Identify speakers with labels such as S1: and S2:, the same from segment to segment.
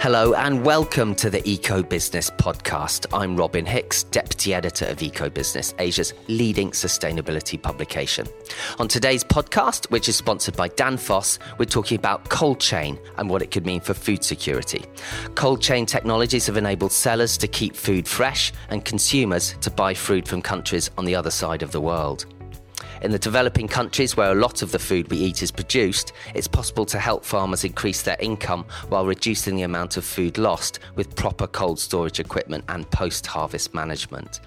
S1: Hello and welcome to the Eco Business Podcast. I'm Robin Hicks, Deputy Editor of Eco Business, Asia's leading sustainability publication. On today's podcast, which is sponsored by Danfoss, we're talking about cold chain and what it could mean for food security. Cold chain technologies have enabled sellers to keep food fresh and consumers to buy food from countries on the other side of the world. In the developing countries where a lot of the food we eat is produced, it's possible to help farmers increase their income while reducing the amount of food lost with proper cold storage equipment and post harvest management.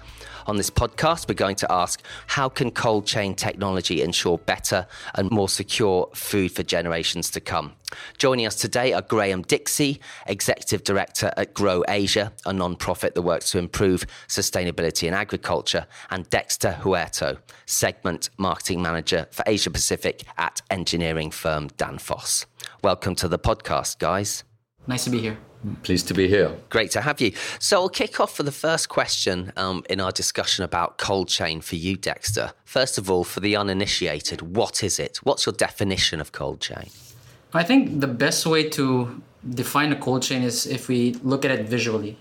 S1: On this podcast, we're going to ask how can cold chain technology ensure better and more secure food for generations to come? Joining us today are Graham Dixie, Executive Director at Grow Asia, a non-profit that works to improve sustainability in agriculture, and Dexter Huerto, Segment Marketing Manager for Asia Pacific at engineering firm Danfoss. Welcome to the podcast, guys.
S2: Nice to be here.
S3: Pleased to be here.
S1: Great to have you. So I'll kick off for the first question um, in our discussion about cold chain for you, Dexter. First of all, for the uninitiated, what is it? What's your definition of cold chain?
S2: I think the best way to define a cold chain is if we look at it visually.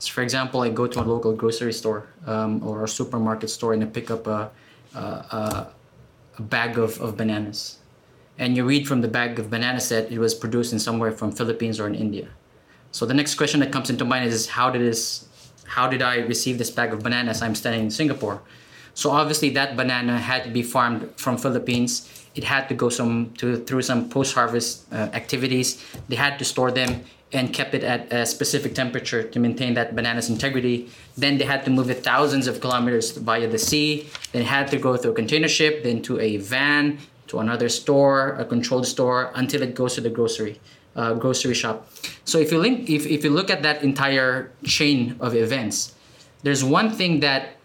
S2: So, for example, I go to a local grocery store um, or a supermarket store and I pick up a, a, a bag of, of bananas. And you read from the bag of bananas that it was produced in somewhere from Philippines or in India so the next question that comes into mind is how did this how did I receive this bag of bananas? I'm standing in Singapore. So obviously that banana had to be farmed from Philippines. It had to go some to through some post-harvest uh, activities. They had to store them and kept it at a specific temperature to maintain that banana's integrity. Then they had to move it thousands of kilometers via the sea. Then had to go through a container ship, then to a van, to another store, a controlled store, until it goes to the grocery uh, grocery shop. So if you link, if, if you look at that entire chain of events, there's one thing that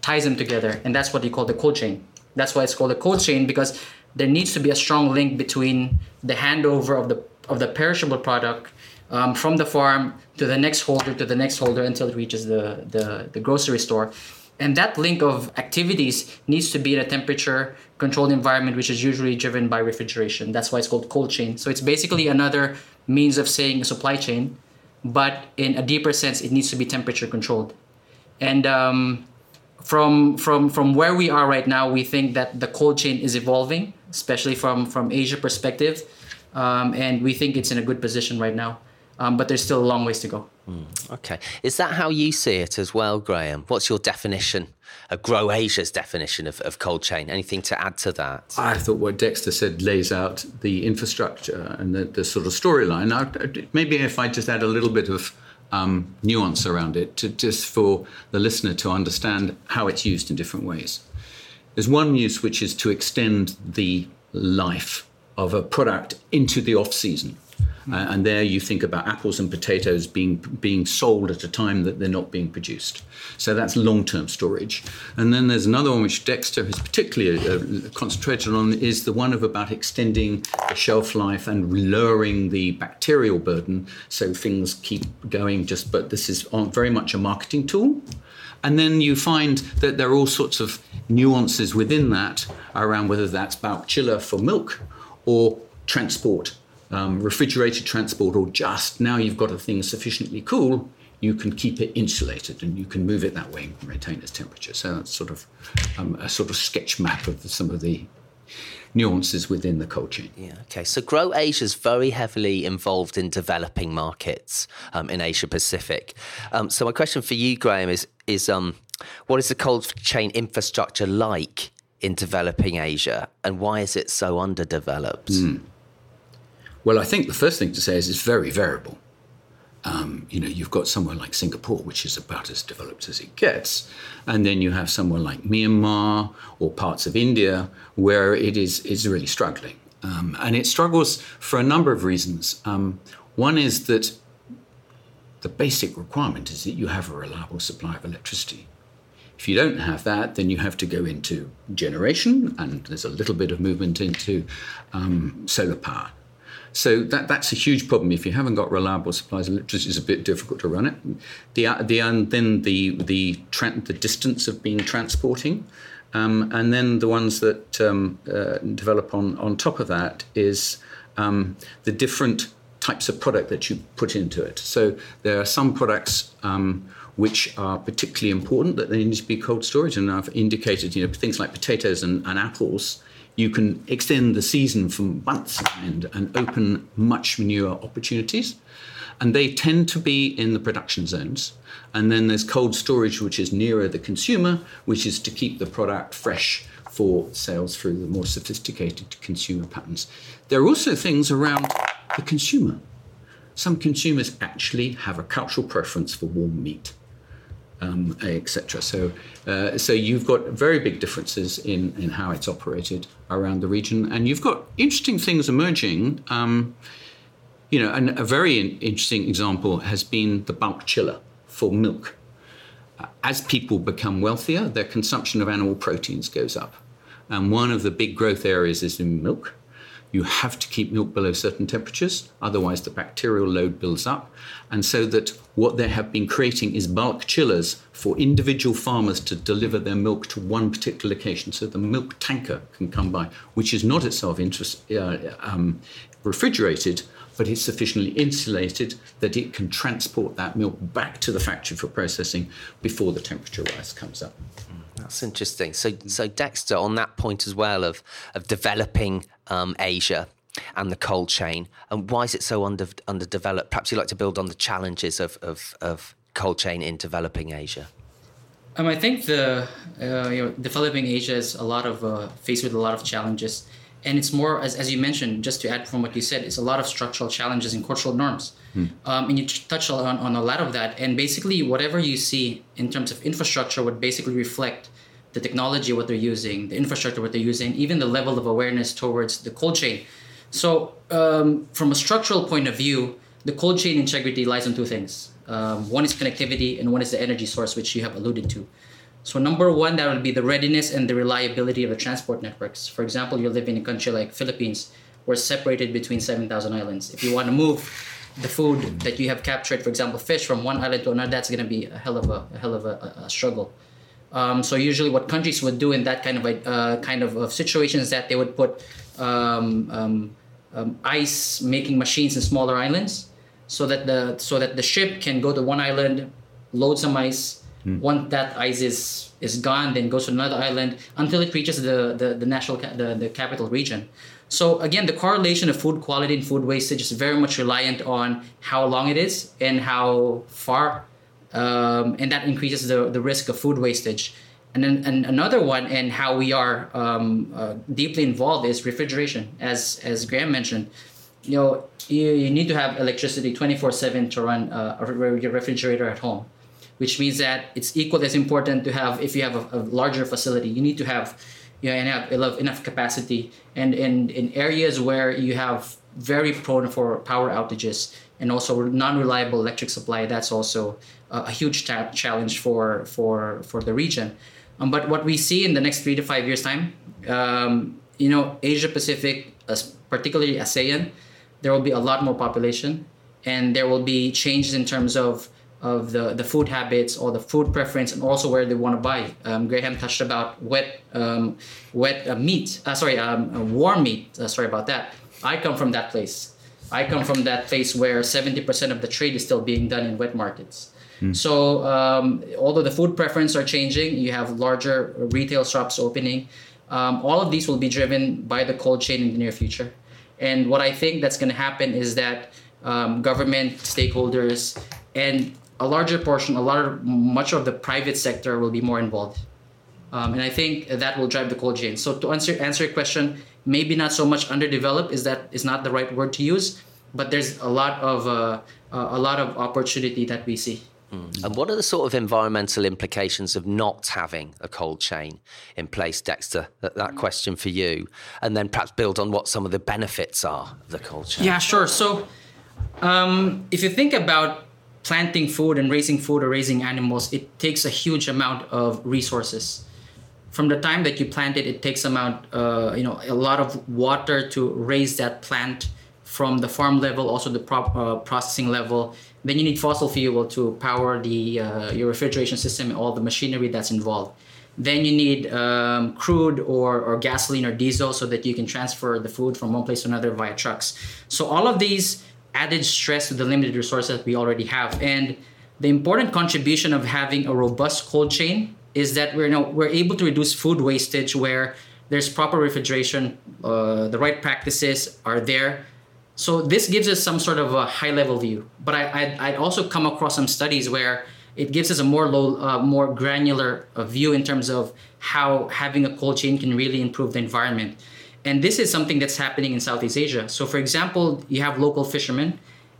S2: ties them together, and that's what you call the cold chain. That's why it's called a cold chain because there needs to be a strong link between the handover of the of the perishable product um, from the farm to the next holder to the next holder until it reaches the, the, the grocery store. And that link of activities needs to be in a temperature controlled environment, which is usually driven by refrigeration. That's why it's called cold chain. So it's basically another means of saying a supply chain, but in a deeper sense, it needs to be temperature controlled. And um, from from from where we are right now, we think that the cold chain is evolving, especially from from Asia perspective, um, and we think it's in a good position right now. Um, but there's still a long ways to go.
S1: Mm, okay. Is that how you see it as well, Graham? What's your definition, of Grow Asia's definition of, of cold chain? Anything to add to that?
S3: I thought what Dexter said lays out the infrastructure and the, the sort of storyline. Maybe if I just add a little bit of um, nuance around it, to, just for the listener to understand how it's used in different ways. There's one use which is to extend the life of a product into the off season. Uh, and there you think about apples and potatoes being being sold at a time that they're not being produced. So that's long-term storage. And then there's another one which Dexter has particularly uh, concentrated on is the one of about extending the shelf life and lowering the bacterial burden so things keep going. Just but this is very much a marketing tool. And then you find that there are all sorts of nuances within that around whether that's bulk chiller for milk or transport um, refrigerated transport or just now you've got a thing sufficiently cool, you can keep it insulated and you can move it that way and retain its temperature. So that's sort of um, a sort of sketch map of some of the nuances within the cold chain.
S1: Yeah, okay. So Grow Asia is very heavily involved in developing markets um, in Asia Pacific. Um, so my question for you, Graham, is is um, what is the cold chain infrastructure like in developing Asia, and why is it so underdeveloped? Mm.
S3: Well, I think the first thing to say is it's very variable. Um, you know, you've got somewhere like Singapore, which is about as developed as it gets, and then you have somewhere like Myanmar or parts of India where it is is really struggling, um, and it struggles for a number of reasons. Um, one is that the basic requirement is that you have a reliable supply of electricity. If you don't have that, then you have to go into generation, and there's a little bit of movement into um, solar power. So that, that's a huge problem. If you haven't got reliable supplies of electricity, it's a bit difficult to run it. The, the, and then the, the, tra- the distance of being transporting. Um, and then the ones that um, uh, develop on, on top of that is um, the different types of product that you put into it. So there are some products um, which are particularly important that they need to be cold storage, and I've indicated, you know, things like potatoes and, and apples. You can extend the season for months and, and open much newer opportunities. And they tend to be in the production zones. And then there's cold storage, which is nearer the consumer, which is to keep the product fresh for sales through the more sophisticated consumer patterns. There are also things around the consumer. Some consumers actually have a cultural preference for warm meat. Um, etc. So, uh, so you've got very big differences in, in how it's operated around the region, and you've got interesting things emerging. Um, you know, and a very interesting example has been the bulk chiller for milk. Uh, as people become wealthier, their consumption of animal proteins goes up, and one of the big growth areas is in milk. You have to keep milk below certain temperatures, otherwise, the bacterial load builds up. And so that what they have been creating is bulk chillers for individual farmers to deliver their milk to one particular location. So the milk tanker can come by, which is not itself interest, uh, um, refrigerated, but it's sufficiently insulated that it can transport that milk back to the factory for processing before the temperature rise comes up.
S1: That's interesting. So, so Dexter, on that point as well of of developing um, Asia and the cold chain, and why is it so under underdeveloped? Perhaps you'd like to build on the challenges of of, of cold chain in developing Asia.
S2: Um, I think the uh, you know developing Asia is a lot of uh, faced with a lot of challenges, and it's more as, as you mentioned. Just to add from what you said, it's a lot of structural challenges and cultural norms, hmm. um, and you touch on on a lot of that. And basically, whatever you see in terms of infrastructure would basically reflect the technology, what they're using, the infrastructure, what they're using, even the level of awareness towards the cold chain. So, um, from a structural point of view, the cold chain integrity lies on two things. Um, one is connectivity, and one is the energy source, which you have alluded to. So, number one, that would be the readiness and the reliability of the transport networks. For example, you live in a country like Philippines, we're separated between 7,000 islands. If you want to move the food that you have captured, for example, fish from one island to another, that's going to be a hell of a, a hell of a, a struggle. Um, so usually, what countries would do in that kind of uh, kind of, of situation is that they would put um, um, um, ice making machines in smaller islands, so that the so that the ship can go to one island, load some ice. Mm. Once that ice is is gone, then goes to another island until it reaches the the, the national ca- the, the capital region. So again, the correlation of food quality and food wastage is very much reliant on how long it is and how far um, and that increases the, the risk of food wastage. And then and another one, and how we are um, uh, deeply involved is refrigeration, as as Graham mentioned. You know, you, you need to have electricity twenty four seven to run uh, your refrigerator at home, which means that it's equally as important to have if you have a, a larger facility, you need to have you know, enough, enough capacity. And in, in areas where you have very prone for power outages and also non-reliable electric supply, that's also a huge ta- challenge for for for the region. Um, but what we see in the next three to five years time, um, you know, Asia Pacific, particularly ASEAN, there will be a lot more population, and there will be changes in terms of of the, the food habits or the food preference and also where they want to buy. Um, Graham touched about wet um, wet uh, meat. Uh, sorry, um, uh, warm meat. Uh, sorry about that. I come from that place. I come from that place where 70% of the trade is still being done in wet markets. Mm. So um, although the food preference are changing, you have larger retail shops opening. Um, all of these will be driven by the cold chain in the near future. And what I think that's going to happen is that um, government stakeholders and a larger portion, a lot of much of the private sector will be more involved. Um, and I think that will drive the cold chain. So to answer answer your question, maybe not so much underdeveloped is that is not the right word to use, but there's a lot of uh, a lot of opportunity that we see.
S1: Mm. And what are the sort of environmental implications of not having a cold chain in place, Dexter? That, that question for you, and then perhaps build on what some of the benefits are of the cold chain.
S2: Yeah, sure. So, um, if you think about planting food and raising food or raising animals, it takes a huge amount of resources. From the time that you plant it, it takes amount, uh, you know, a lot of water to raise that plant from the farm level, also the prop, uh, processing level. Then you need fossil fuel to power the uh, your refrigeration system and all the machinery that's involved. Then you need um, crude or, or gasoline or diesel so that you can transfer the food from one place to another via trucks. So all of these added stress to the limited resources that we already have. And the important contribution of having a robust cold chain is that we're you know, we're able to reduce food wastage where there's proper refrigeration, uh, the right practices are there. So this gives us some sort of a high level view. But I I'd, I'd also come across some studies where it gives us a more low, uh, more granular uh, view in terms of how having a cold chain can really improve the environment. And this is something that's happening in Southeast Asia. So, for example, you have local fishermen,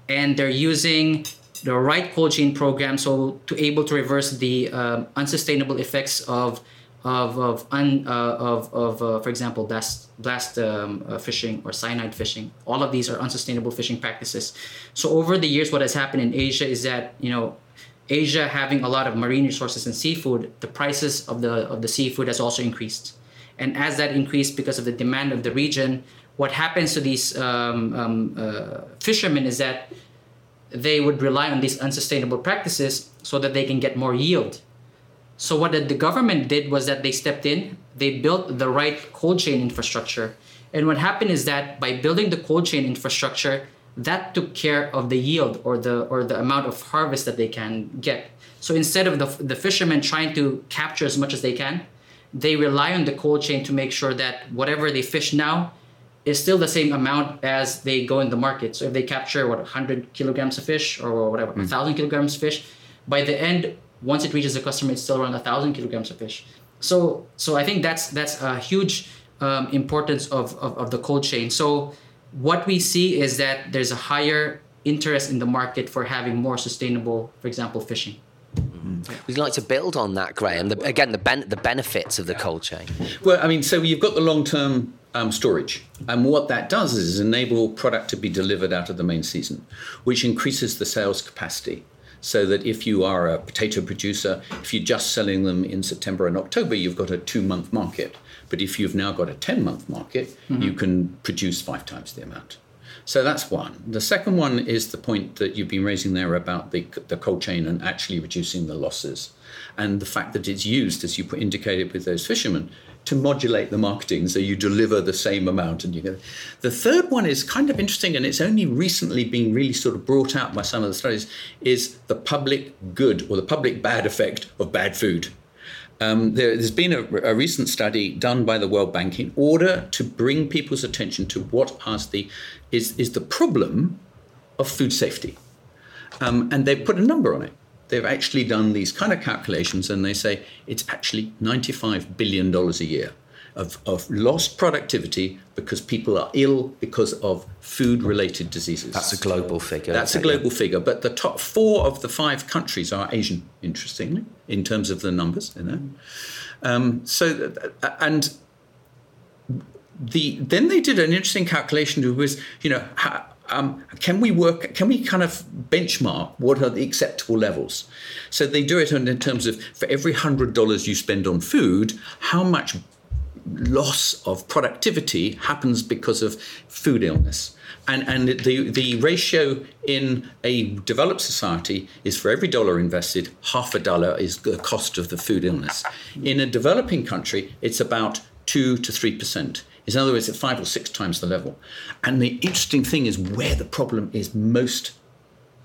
S2: and they're using the right cold chain program so to able to reverse the um, unsustainable effects of of of un, uh, of, of uh, for example blast blast um, uh, fishing or cyanide fishing. All of these are unsustainable fishing practices. So over the years what has happened in asia is that you know asia having a lot of marine resources and seafood the prices of the of the seafood has also increased. And as that increased because of the demand of the region what happens to these um, um, uh, fishermen is that they would rely on these unsustainable practices so that they can get more yield so what the government did was that they stepped in, they built the right cold chain infrastructure. And what happened is that by building the cold chain infrastructure, that took care of the yield or the or the amount of harvest that they can get. So instead of the, the fishermen trying to capture as much as they can, they rely on the cold chain to make sure that whatever they fish now is still the same amount as they go in the market. So if they capture what 100 kilograms of fish or whatever, mm. 1,000 kilograms of fish, by the end once it reaches the customer, it's still around a thousand kilograms of fish. So so I think that's that's a huge um, importance of, of, of the cold chain. So what we see is that there's a higher interest in the market for having more sustainable, for example, fishing.
S1: Mm-hmm. We'd like to build on that, Graham. The, again, the ben- the benefits of the cold chain.
S3: Well, I mean, so you've got the long term um, storage, and what that does is enable product to be delivered out of the main season, which increases the sales capacity so that if you are a potato producer, if you're just selling them in September and October, you've got a two month market. But if you've now got a 10 month market, mm-hmm. you can produce five times the amount. So that's one. The second one is the point that you've been raising there about the, the cold chain and actually reducing the losses. And the fact that it's used, as you indicated with those fishermen, to modulate the marketing so you deliver the same amount and you the third one is kind of interesting and it's only recently been really sort of brought out by some of the studies is the public good or the public bad effect of bad food um, there, has been a, a, recent study done by the World Bank in order to bring people's attention to what the, is, is the problem of food safety. Um, and they've put a number on it they've actually done these kind of calculations and they say it's actually $95 billion a year of, of lost productivity because people are ill because of food related diseases.
S1: That's a global figure.
S3: That's a global figure. But the top four of the five countries are Asian, interestingly, in terms of the numbers. You know? Um, so, and the then they did an interesting calculation who was, you know, how, um, can we work? Can we kind of benchmark what are the acceptable levels? So they do it in terms of for every hundred dollars you spend on food, how much loss of productivity happens because of food illness. And, and the, the ratio in a developed society is for every dollar invested, half a dollar is the cost of the food illness. In a developing country, it's about two to three percent is in other words at five or six times the level. And the interesting thing is where the problem is most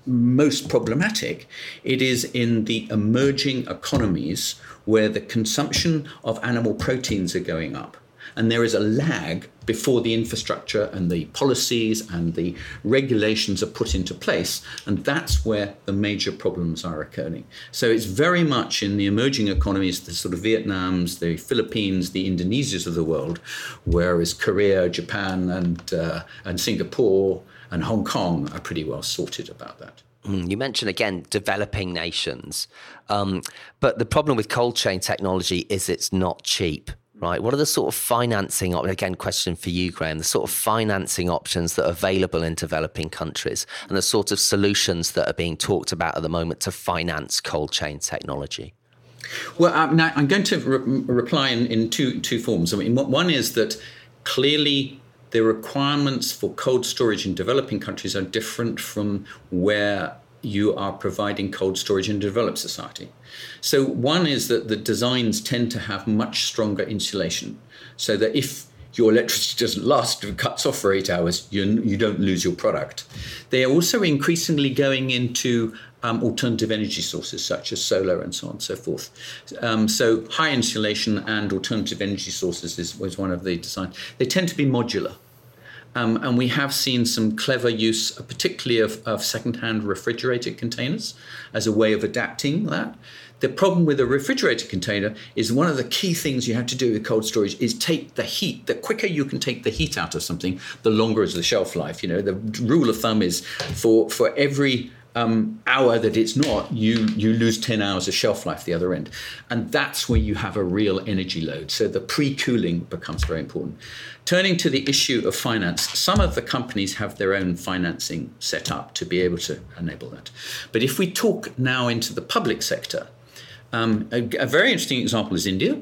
S3: most problematic, it is in the emerging economies where the consumption of animal proteins are going up and there is a lag before the infrastructure and the policies and the regulations are put into place. And that's where the major problems are occurring. So it's very much in the emerging economies, the sort of Vietnams, the Philippines, the Indonesias of the world, whereas Korea, Japan, and, uh, and Singapore and Hong Kong are pretty well sorted about that.
S1: Mm, you mentioned again developing nations, um, but the problem with cold chain technology is it's not cheap right? What are the sort of financing, again, question for you, Graham, the sort of financing options that are available in developing countries and the sort of solutions that are being talked about at the moment to finance cold chain technology?
S3: Well, um, I'm going to re- reply in, in two, two forms. I mean, one is that clearly the requirements for cold storage in developing countries are different from where you are providing cold storage in a developed society. So, one is that the designs tend to have much stronger insulation, so that if your electricity doesn't last, it cuts off for eight hours, you, you don't lose your product. They are also increasingly going into um, alternative energy sources such as solar and so on and so forth. Um, so high insulation and alternative energy sources is, was one of the designs. They tend to be modular. Um, and we have seen some clever use, particularly of, of second-hand refrigerated containers, as a way of adapting that. The problem with a refrigerated container is one of the key things you have to do with cold storage is take the heat. The quicker you can take the heat out of something, the longer is the shelf life. You know, the rule of thumb is for for every um, hour that it's not, you you lose 10 hours of shelf life the other end. And that's where you have a real energy load. So the pre-cooling becomes very important. Turning to the issue of finance, some of the companies have their own financing set up to be able to enable that. But if we talk now into the public sector, um, a, a very interesting example is India,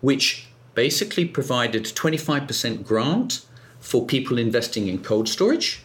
S3: which basically provided 25% grant for people investing in cold storage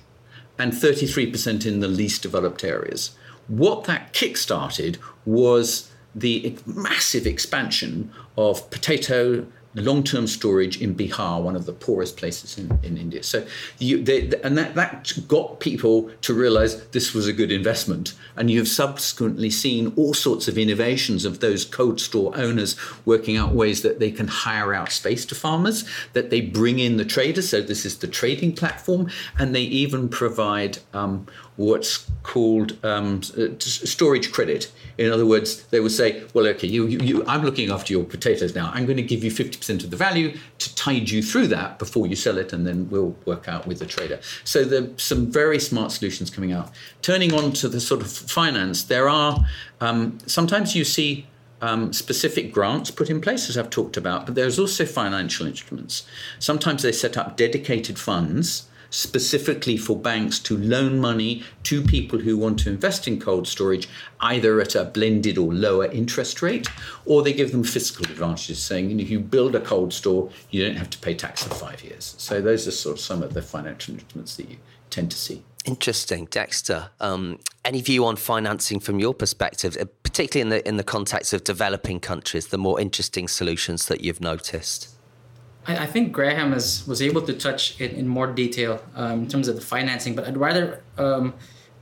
S3: and 33% in the least developed areas. What that kickstarted was the massive expansion of potato long term storage in Bihar, one of the poorest places in, in India. So, you, they, and that, that got people to realize this was a good investment. And you've subsequently seen all sorts of innovations of those cold store owners working out ways that they can hire out space to farmers, that they bring in the traders. So, this is the trading platform. And they even provide um, what's called um, uh, storage credit. In other words, they would say, well, okay, you, you, you, I'm looking after your potatoes now. I'm going to give you 50% of the value to tide you through that before you sell it, and then we'll work out with the trader. So there's some very smart solutions coming out. Turning on to the sort of finance, there are um, sometimes you see um, specific grants put in place, as I've talked about, but there's also financial instruments. Sometimes they set up dedicated funds specifically for banks to loan money to people who want to invest in cold storage, either at a blended or lower interest rate, or they give them fiscal advantages, saying you know, if you build a cold store, you don't have to pay tax for five years. So those are sort of some of the financial instruments that you tend to see.
S1: Interesting, Dexter. Um, any view on financing from your perspective, particularly in the in the context of developing countries, the more interesting solutions that you've noticed?
S2: I, I think Graham has, was able to touch it in more detail um, in terms of the financing, but I'd rather um,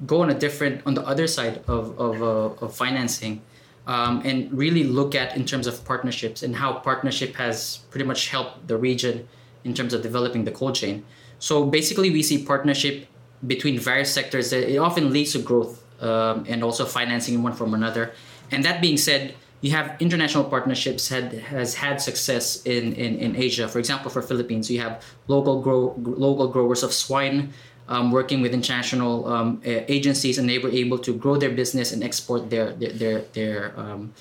S2: go on a different, on the other side of, of, uh, of financing. Um, and really look at in terms of partnerships and how partnership has pretty much helped the region in terms of developing the cold chain. So basically, we see partnership between various sectors that it often leads to growth um, and also financing in one form or another. And that being said, you have international partnerships had has had success in, in, in Asia. For example, for Philippines, you have local grow local growers of swine um, working with international um, agencies, and they were able to grow their business and export their their their their um,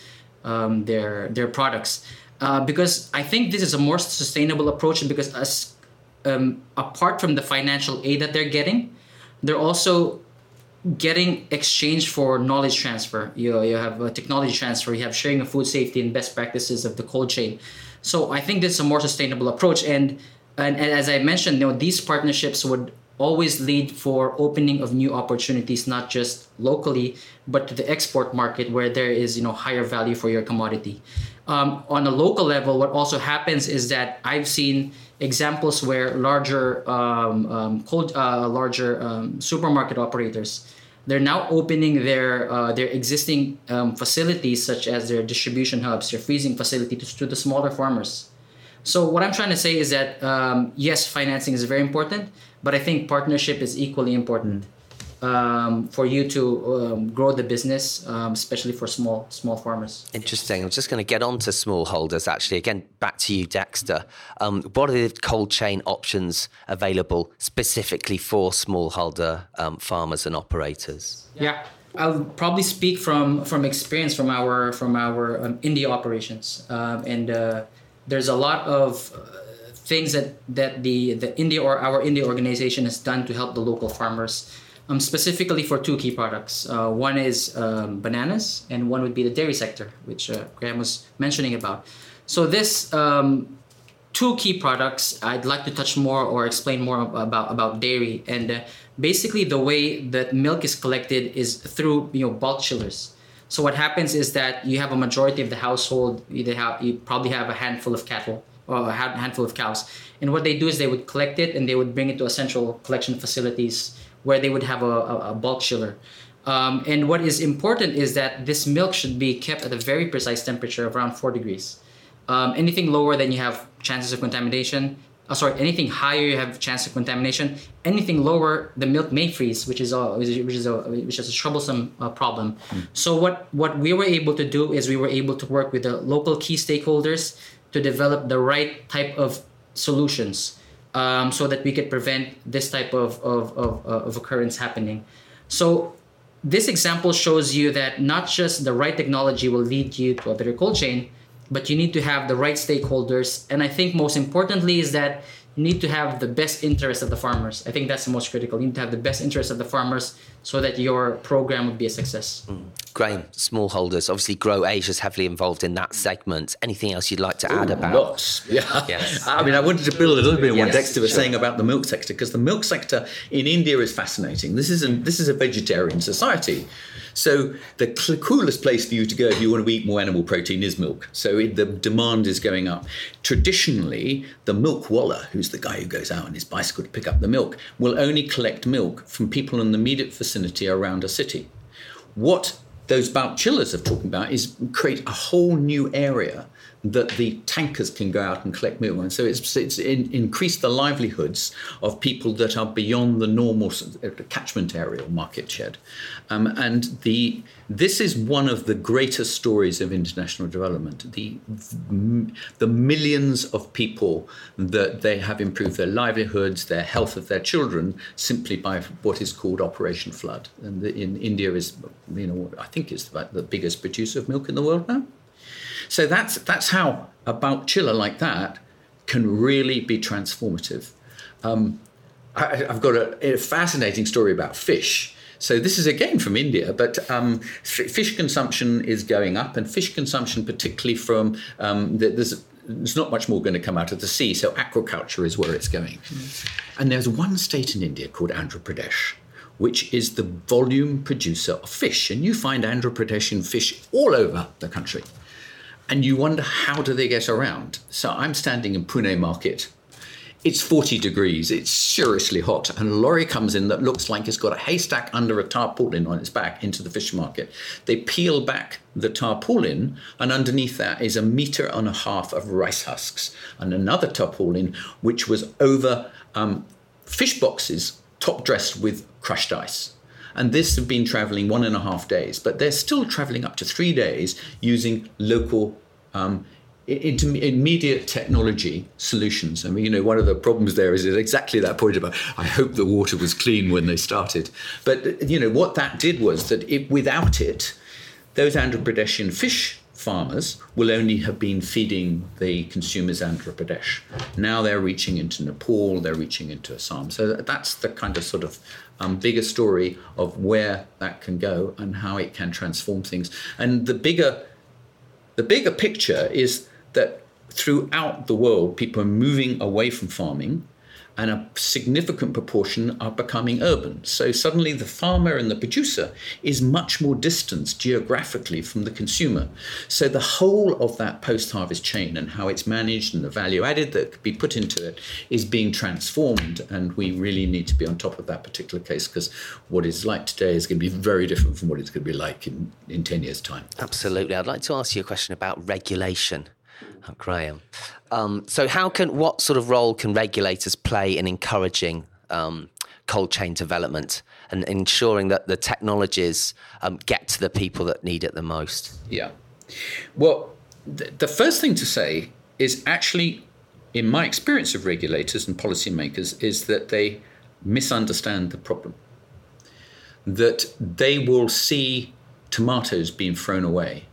S2: um, their, their products. Uh, because I think this is a more sustainable approach, because as um, apart from the financial aid that they're getting, they're also getting exchange for knowledge transfer. You, you have a technology transfer, you have sharing of food safety and best practices of the cold chain. So I think this is a more sustainable approach. And, and, and as I mentioned, you know, these partnerships would always lead for opening of new opportunities, not just locally, but to the export market where there is, you know, higher value for your commodity. Um, on a local level, what also happens is that I've seen examples where larger um, um, cold, uh, larger um, supermarket operators they're now opening their uh, their existing um, facilities such as their distribution hubs their freezing facility to, to, the smaller farmers. So what i'm trying to say is that um, yes financing is very important but i think partnership is equally important um, for you to um, grow the business, um, especially for small small farmers.
S1: Interesting. I'm just going to get on to smallholders. Actually, again, back to you, Dexter. Um, what are the cold chain options available specifically for smallholder um, farmers and operators?
S2: Yeah. I'll probably speak from from experience from our from our um, India operations, and uh, there's a lot of uh, things that that the the India or our India organization has done to help the local farmers um, specifically for two key products. Uh, one is um, bananas, and one would be the dairy sector, which uh, Graham was mentioning about. So this um, two key products, I'd like to touch more or explain more about about dairy. And uh, basically, the way that milk is collected is through you know bulk chillers. So what happens is that you have a majority of the household. You have you probably have a handful of cattle or a handful of cows. And what they do is they would collect it and they would bring it to a central collection facilities where they would have a, a, bulk chiller. Um, and what is important is that this milk should be kept at a very precise temperature of around four degrees. Um, anything lower, then you have chances of contamination. Oh, sorry, anything higher, you have chance of contamination. Anything lower, the milk may freeze, which is a which is a which is a troublesome uh, problem. Mm. So what what we were able to do is we were able to work with the local key stakeholders to develop the right type of solutions, um, so that we could prevent this type of of, of, uh, of occurrence happening. So this example shows you that not just the right technology will lead you to a better cold chain, but you need to have the right stakeholders. And I think most importantly is that you need to have the best interest of the farmers. I think that's the most critical. You need to have the best interest of the farmers so that your program would be a success.
S1: Mm. Graham, smallholders, obviously Grow Asia is heavily involved in that segment. Anything else you'd like to Ooh, add about?
S3: Lots. Yeah. Yes. I mean, I wanted to build a little bit on yes, what Dexter was sure. saying about the milk sector because the milk sector in India is fascinating. This is a, this is a vegetarian society. So the cl- coolest place for you to go if you want to eat more animal protein is milk. So it, the demand is going up. Traditionally, the milk wallah, who's the guy who goes out on his bicycle to pick up the milk, will only collect milk from people in the immediate vicinity around a city. What those bulk chillers are talking about is create a whole new area that the tankers can go out and collect milk. And so it's, it's in, increased the livelihoods of people that are beyond the normal catchment area or market shed. Um, and the this is one of the greatest stories of international development. The the millions of people that they have improved their livelihoods, their health of their children simply by what is called Operation Flood. And the, in India is, you know, I think the, the biggest producer of milk in the world now. So that's that's how a bulk chiller like that can really be transformative. Um, I, have got a, a, fascinating story about fish. So this is again from India, but um, f- fish consumption is going up, and fish consumption, particularly from um, the, there's there's not much more going to come out of the sea. So aquaculture is where it's going. Mm. And there's one state in India called Andhra Pradesh, which is the volume producer of fish, and you find Andhra Pradesh fish all over the country and you wonder how do they get around. So I'm standing in Pune market. It's 40 degrees, it's seriously hot, and a lorry comes in that looks like it's got a haystack under a tarpaulin on its back into the fish market. They peel back the tarpaulin, and underneath that is a meter and a half of rice husks, and another tarpaulin which was over um, fish boxes top dressed with crushed ice. And this have been traveling one and a half days, but they're still traveling up to three days using local um, immediate technology solutions. I mean, you know, one of the problems there is exactly that point about I hope the water was clean when they started. But, you know, what that did was that it, without it, those Andhra Pradeshian fish farmers will only have been feeding the consumers Andhra Pradesh. Now they're reaching into Nepal, they're reaching into Assam. So that's the kind of sort of um, bigger story of where that can go and how it can transform things. And the bigger, the bigger picture is that throughout the world, people are moving away from farming and a significant proportion are becoming urban. So suddenly the farmer and the producer is much more distanced geographically from the consumer. So the whole of that post harvest chain and how it's managed and the value added that could be put into it is being transformed. And we really need to be on top of that particular case because what it's like today is going to be very different from what it's going to be like in, in 10 years' time.
S1: Absolutely. I'd like to ask you a question about regulation. Graham. Um, so, how can what sort of role can regulators play in encouraging um, cold chain development and ensuring that the technologies um, get to the people that need it the most?
S3: Yeah. Well, th- the first thing to say is actually, in my experience of regulators and policymakers, is that they misunderstand the problem. That they will see tomatoes being thrown away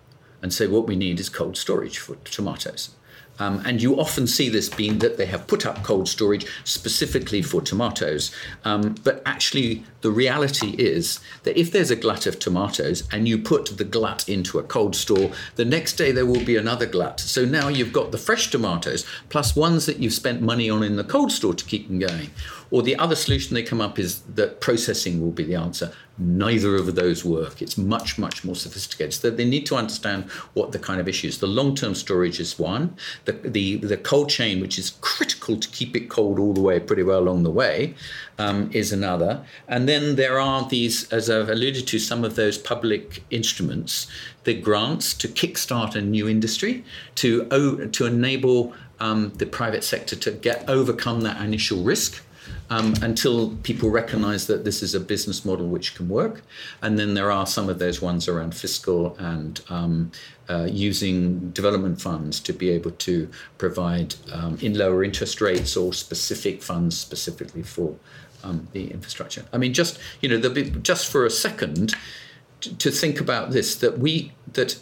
S3: and say what we need is cold storage for tomatoes. Um, and you often see this being that they have put up cold storage specifically for tomatoes. Um, but actually, the reality is that if there's a glut of tomatoes and you put the glut into a cold store, the next day there will be another glut. So now you've got the fresh tomatoes plus ones that you've spent money on in the cold store to keep them going. Or the other solution they come up is that processing will be the answer. Neither of those work. It's much, much more sophisticated. So they need to understand what the kind of issues. The long-term storage is one. The, the, the cold chain, which is critical to keep it cold all the way, pretty well along the way, um, is another. And then there are these, as I've alluded to, some of those public instruments, the grants to kickstart a new industry, to, to enable um, the private sector to get overcome that initial risk. Um, until people recognize that this is a business model which can work. And then there are some of those ones around fiscal and um, uh, using development funds to be able to provide um, in lower interest rates or specific funds specifically for um, the infrastructure. I mean, just you know, just for a second, to think about this that we that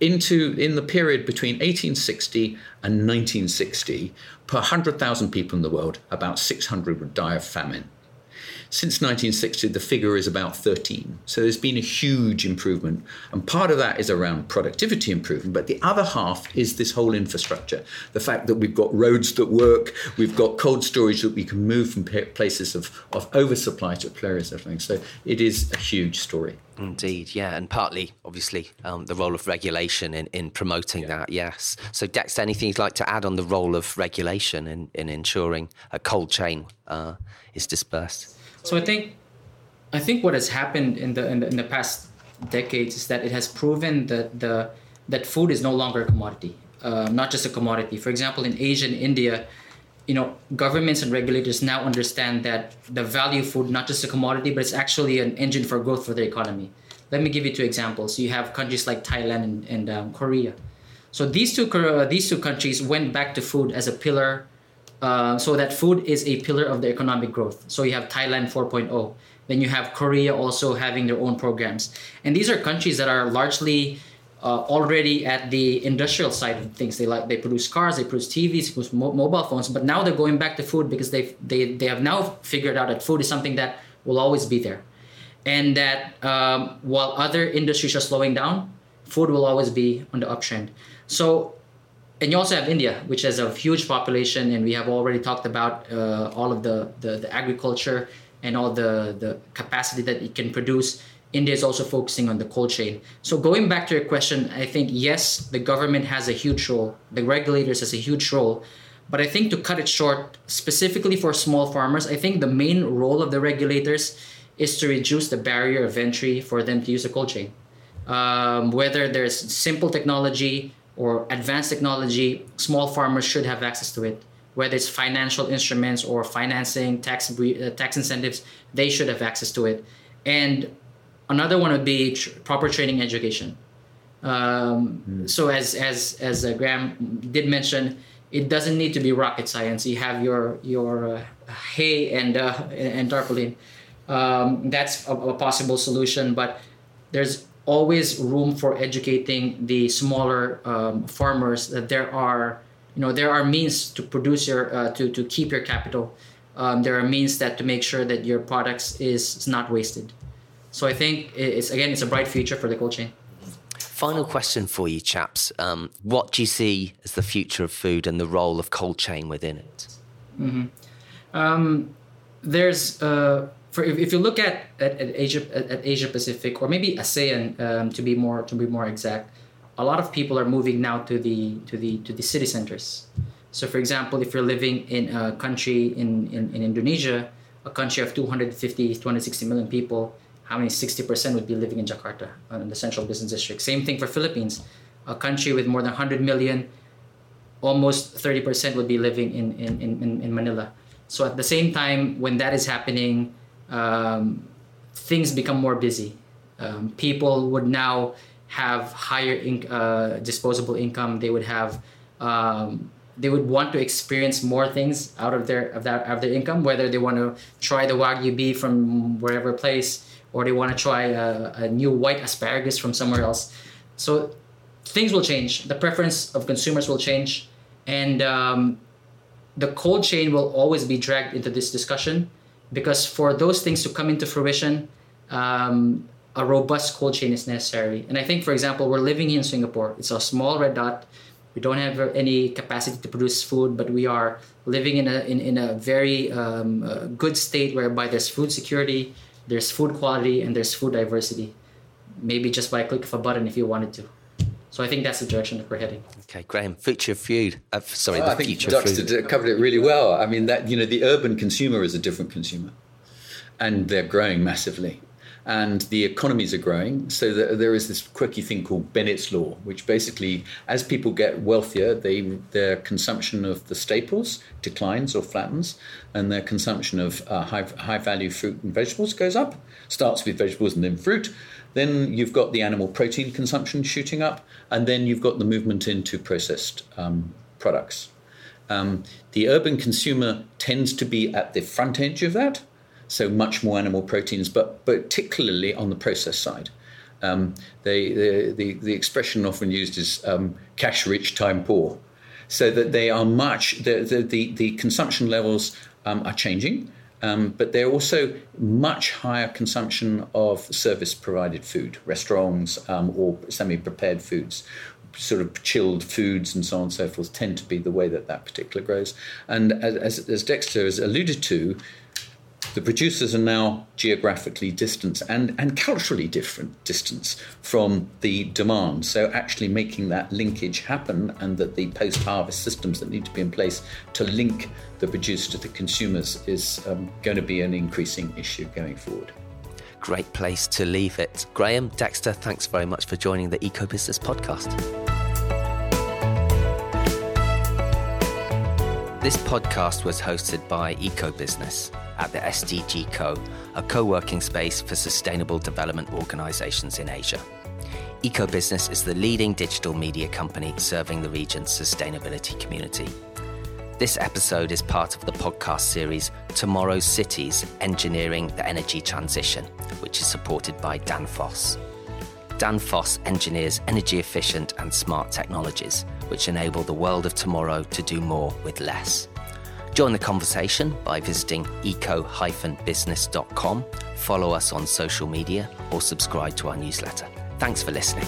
S3: into in the period between 1860 and 1960 per 100,000 people in the world about 600 would die of famine since 1960, the figure is about 13. So there's been a huge improvement. And part of that is around productivity improvement. But the other half is this whole infrastructure. The fact that we've got roads that work, we've got cold storage that we can move from places of, of oversupply to places of things. So it is a huge story.
S1: Indeed, yeah. And partly, obviously, um, the role of regulation in, in promoting yeah. that, yes. So, Dex, anything you'd like to add on the role of regulation in, in ensuring a cold chain uh, is dispersed?
S2: So I think, I think what has happened in the in the, in the past decades is that it has proven that the that food is no longer a commodity, uh, not just a commodity. For example, in Asia and India, you know, governments and regulators now understand that the value of food not just a commodity, but it's actually an engine for growth for the economy. Let me give you two examples. You have countries like Thailand and, and um, Korea. So these two uh, these two countries went back to food as a pillar uh, so that food is a pillar of the economic growth. So you have Thailand 4.0. Then you have Korea also having their own programs. And these are countries that are largely uh, already at the industrial side of things. They like they produce cars, they produce TVs, they produce mo- mobile phones. But now they're going back to food because they they they have now figured out that food is something that will always be there, and that um, while other industries are slowing down, food will always be on the uptrend. So and you also have India, which has a huge population, and we have already talked about uh, all of the, the, the agriculture and all the the capacity that it can produce. India is also focusing on the cold chain. So going back to your question, I think yes, the government has a huge role, the regulators has a huge role, but I think to cut it short, specifically for small farmers, I think the main role of the regulators is to reduce the barrier of entry for them to use a cold chain. Um, whether there's simple technology or advanced technology, small farmers should have access to it. Whether it's financial instruments or financing, tax uh, tax incentives, they should have access to it. And another one would be tr- proper training education. Um, mm. So as as as uh, Graham did mention, it doesn't need to be rocket science. You have your your uh, hay and uh, and tarpaulin. Um, that's a, a possible solution, but there's always room for educating the smaller um, farmers that there are you know there are means to produce your uh, to to keep your capital. Um, there are means that to make sure that your products is, is not wasted. So i think it's again it's a bright future for the cold chain.
S1: Final question for you chaps. Um, what do you see as the future of food and the role of cold chain within it?
S2: Mm-hmm. Um, there's uh, for if, if you look at, at, at Asia at, at, Asia Pacific or maybe ASEAN um, to be more to be more exact, a lot of people are moving now to the to the to the city centers. So for example, if you're living in a country in, in, in Indonesia, a country of 250, 260 million people, how many 60% would be living in Jakarta, uh, in the central business district. Same thing for Philippines, a country with more than 100 million, almost 30% would be living in, in, in, in Manila. So at the same time, when that is happening, um, things become more busy. Um, people would now have higher in, uh, disposable income. They would have um, they would want to experience more things out of their of that of their income. Whether they want to try the wagyu beef from wherever place, or they want to try a, a new white asparagus from somewhere else. So things will change. The preference of consumers will change, and um, the cold chain will always be dragged into this discussion because for those things to come into fruition, um, a robust cold chain is necessary. And I think, for example, we're living in Singapore. It's a small red dot. We don't have any capacity to produce food, but we are living in a in, in a very um, uh, good state whereby there's food security, there's food quality, and there's food diversity. Maybe just by a click of a button if you wanted to. So I think that's the direction that we're heading.
S1: Okay, Graham, future food. Uh, sorry,
S3: oh,
S1: the
S3: I think
S1: future
S3: Dexter
S1: food.
S3: covered it really well. I mean, that you know, the urban consumer is a different consumer, and they're growing massively and the economies are growing. So there is this quirky thing called Bennett's Law, which basically, as people get wealthier, they, their consumption of the staples declines or flattens, and their consumption of uh, high, high value fruit and vegetables goes up. Starts with vegetables and then fruit. Then you've got the animal protein consumption shooting up, and then you've got the movement into processed um, products. Um, the urban consumer tends to be at the front edge of that so much more animal proteins, but particularly on the process side. Um, they, the, the, the, expression often used is um, cash rich, time poor. So that they are much, the, the, the, consumption levels um, are changing, um, but they're also much higher consumption of service provided food, restaurants um, or semi prepared foods. Sort of chilled foods and so on and so forth tend to be the way that that particular grows. And as, as Dexter has alluded to, the producers are now geographically distant and, and culturally different distance from the demand. So, actually making that linkage happen and that the post harvest systems that need to be in place to link the producer to the consumers is um, going to be an increasing issue going forward.
S1: Great place to leave it. Graham, Dexter, thanks very much for joining the Eco Business podcast. This podcast was hosted by Eco Business at the SDG Co, a co working space for sustainable development organizations in Asia. EcoBusiness is the leading digital media company serving the region's sustainability community. This episode is part of the podcast series Tomorrow's Cities Engineering the Energy Transition, which is supported by Danfoss. Danfoss engineers energy efficient and smart technologies, which enable the world of tomorrow to do more with less. Join the conversation by visiting eco-business.com, follow us on social media, or subscribe to our newsletter. Thanks for listening.